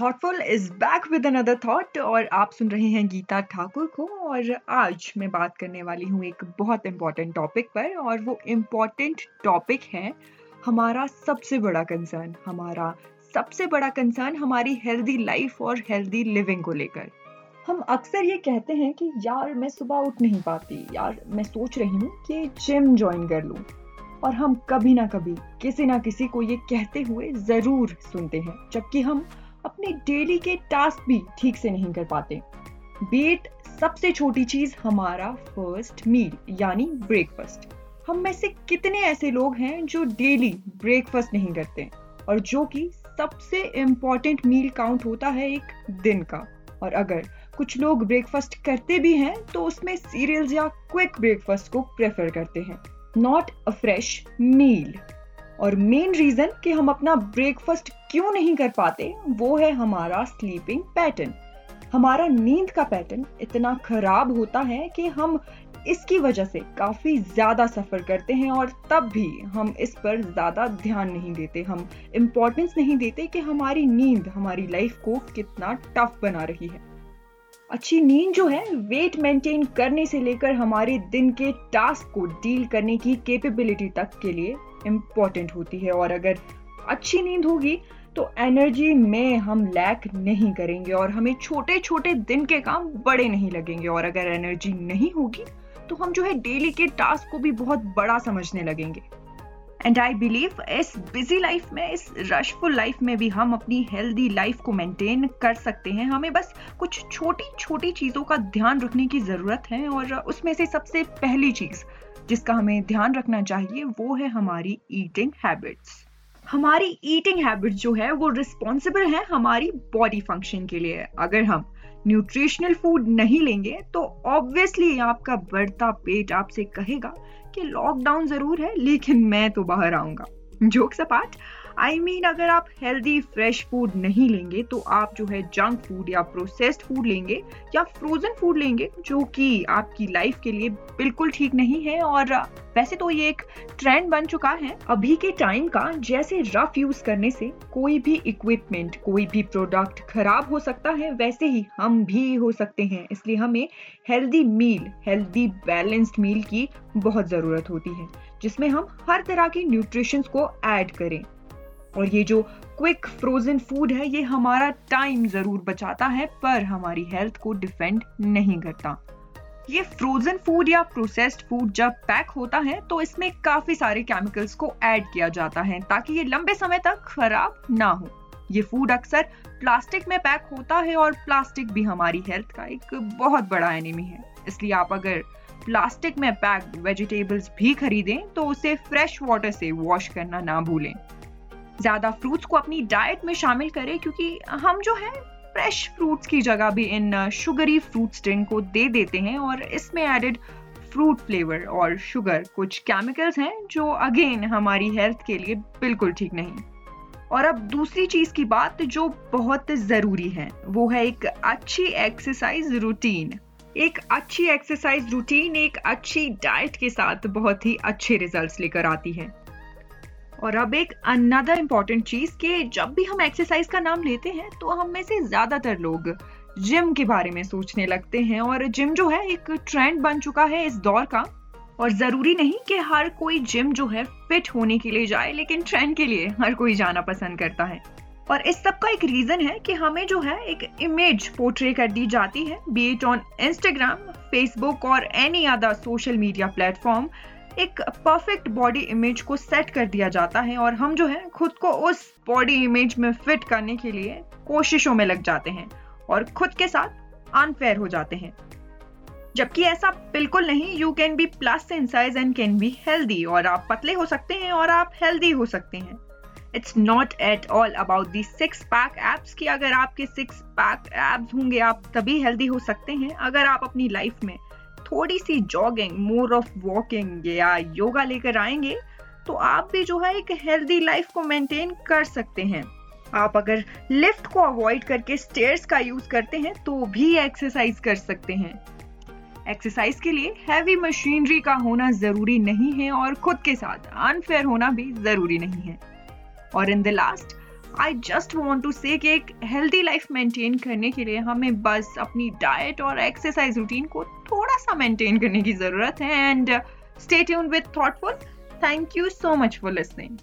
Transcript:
Thoughtful is back with another thought और आप सुन रहे हैं गीता ठाकुर को, और आज मैं बात करने वाली हूँ एक बहुत इंपॉर्टेंट टॉपिक पर, और वो इंपॉर्टेंट टॉपिक है हमारा सबसे बड़ा कंसर्न हमारा सबसे बड़ा कंसर्न हमारी हेल्दी लाइफ और हेल्दी लिविंग को लेकर। हम अक्सर ये कहते हैं कि यार मैं सुबह उठ नहीं पाती, यार मैं सोच रही हूँ कि जिम ज्वाइन कर लूँ, और हम कभी ना कभी, किसी ना किसी को ये कहते हुए ज़रूर सुनते हैं, जबकि हम अपने डेली के टास्क भी ठीक से नहीं कर पाते। बेट सबसे छोटी चीज़ हमारा फ़र्स्ट मील यानी ब्रेकफास्ट हम में से कितने ऐसे लोग हैं जो डेली ब्रेकफास्ट नहीं करते और जो कि सबसे इम्पोर्टेंट मील काउंट होता है एक दिन का। और अगर कुछ लोग ब्रेकफास्ट करते भी हैं तो उसमें सीरियल्स या क्विक ब्रेकफास्ट को प्रेफर करते हैं। नॉट अ फ्रेश मील और मेन रीजन कि हम अपना ब्रेकफास्ट क्यों नहीं कर पाते, वो है हमारा स्लीपिंग पैटर्न हमारा नींद का पैटर्न इतना खराब होता है कि हम इसकी वजह से काफ़ी ज़्यादा सफ़र करते हैं और तब भी हम इस पर ज़्यादा ध्यान नहीं देते. हम इम्पोर्टेंस नहीं देते कि हमारी नींद, हमारी लाइफ को कितना टफ बना रही है. अच्छी नींद जो है वेट मेंटेन करने से लेकर हमारे दिन के टास्क को डील करने की कैपेबिलिटी तक के लिए इम्पोर्टेंट होती है और अगर अच्छी नींद होगी तो एनर्जी में हम लैक नहीं करेंगे और हमें छोटे छोटे दिन के काम बड़े नहीं लगेंगे और अगर एनर्जी नहीं होगी तो हम जो है डेली के टास्क को भी बहुत बड़ा समझने लगेंगे। एंड आई बिलीव इस बिज़ी लाइफ में, इस रशफुल लाइफ में भी हम अपनी हेल्दी लाइफ को मेंटेन कर सकते हैं। हमें बस कुछ छोटी छोटी चीज़ों का ध्यान रखने की ज़रूरत है और उसमें से सबसे पहली चीज़ जिसका हमें ध्यान रखना चाहिए, वो है हमारी ईटिंग हैबिट्स हमारी ईटिंग हैबिट्स जो है, वो रिस्पॉन्सिबल है हमारी बॉडी फ़ंक्शन के लिए। अगर हम न्यूट्रिशनल फ़ूड नहीं लेंगे तो ऑब्वियसली आपका बढ़ता पेट आपसे कहेगा कि लॉकडाउन ज़रूर है, लेकिन मैं तो बाहर आऊँगा। Jokes apart I I mean mean, अगर आप हेल्दी फ्रेश फ़ूड नहीं लेंगे तो आप जो है जंक फ़ूड या प्रोसेस्ड फ़ूड लेंगे या फ्रोजन फ़ूड लेंगे जो कि आपकी लाइफ के लिए बिल्कुल ठीक नहीं है। और वैसे तो ये एक ट्रेंड बन चुका है। अभी के टाइम का जैसे रफ यूज़ करने से कोई भी इक्विपमेंट कोई भी प्रोडक्ट खराब हो सकता है वैसे ही हम भी हो सकते हैं। इसलिए हमें healthy meal healthy balanced meal की बहुत ज़रूरत होती है जिसमें हम हर तरह के न्यूट्रिशंस को ऐड करें। और ये जो क्विक फ्रोजन फ़ूड है, ये हमारा टाइम ज़रूर बचाता है, पर हमारी हेल्थ को डिफेंड नहीं करता। ये फ्रोजन फ़ूड या प्रोसेस्ड फ़ूड जब पैक होता है तो इसमें काफ़ी सारे केमिकल्स को ऐड किया जाता है, ताकि ये लंबे समय तक खराब ना हो। ये फ़ूड अक्सर प्लास्टिक में पैक होता है और प्लास्टिक भी हमारी हेल्थ का एक बहुत बड़ा एनिमी है। इसलिए आप अगर प्लास्टिक में पैक्ड वेजिटेबल्स भी खरीदें तो उसे फ्रेश वाटर से वॉश करना ना भूलें। ज़्यादा फ्रूट्स को अपनी डाइट में शामिल करें, क्योंकि हम जो है फ्रेश फ्रूट्स की जगह भी इन शुगरी फ्रूट्स ड्रिंक को दे देते हैं और इसमें एडेड फ्रूट फ्लेवर और शुगर कुछ केमिकल्स हैं, जो अगेन हमारी हेल्थ के लिए बिल्कुल ठीक नहीं। और अब दूसरी चीज़ की बात जो बहुत ज़रूरी है, वो है एक अच्छी एक्सरसाइज रूटीन एक अच्छी एक्सरसाइज रूटीन एक अच्छी डाइट के साथ बहुत ही अच्छे रिजल्ट्स लेकर आती है। और अब एक अनदर इंपॉर्टेंट चीज़ कि जब भी हम एक्सरसाइज का नाम लेते हैं तो हम में से ज़्यादातर लोग जिम के बारे में सोचने लगते हैं और जिम जो है एक ट्रेंड बन चुका है इस दौर का। और ज़रूरी नहीं कि हर कोई जिम जो है फिट होने के लिए जाए, लेकिन ट्रेंड के लिए हर कोई जाना पसंद करता है। और इस सब का एक रीजन है कि हमें जो है एक इमेज पोर्ट्रे कर दी जाती है be it on Instagram Facebook और any other social media platform एक परफेक्ट बॉडी इमेज को सेट कर दिया जाता है और हम जो है, खुद को उस बॉडी इमेज में फिट करने के लिए कोशिशों में लग जाते हैं और खुद के साथ अनफेयर हो जाते हैं। जबकि ऐसा बिल्कुल नहीं you can be plus in size and can be healthy और आप पतले हो सकते हैं और आप हेल्दी हो सकते हैं। It's not at all about the six pack abs की अगर आपके सिक्स पैक एप्स होंगे, आप तभी हेल्दी हो सकते हैं अगर आप अपनी लाइफ में थोड़ी सी जॉगिंग मोर ऑफ़ वॉकिंग या योगा लेकर आएँगे तो आप भी जो है एक हेल्दी लाइफ को मेंटेन कर सकते हैं। आप अगर लिफ्ट को अवॉइड करके स्टेयर्स का यूज़ करते हैं तो भी एक्सरसाइज कर सकते हैं। एक्सरसाइज के लिए हैवी मशीनरी का होना ज़रूरी नहीं है और खुद के साथ अनफेयर होना भी ज़रूरी नहीं है। और in the last I just want to say कि एक हेल्दी लाइफ मेंटेन करने के लिए हमें बस अपनी डाइट और एक्सरसाइज रूटीन को थोड़ा सा मेंटेन करने की ज़रूरत है and stay tune with thoughtful thank you so much for listening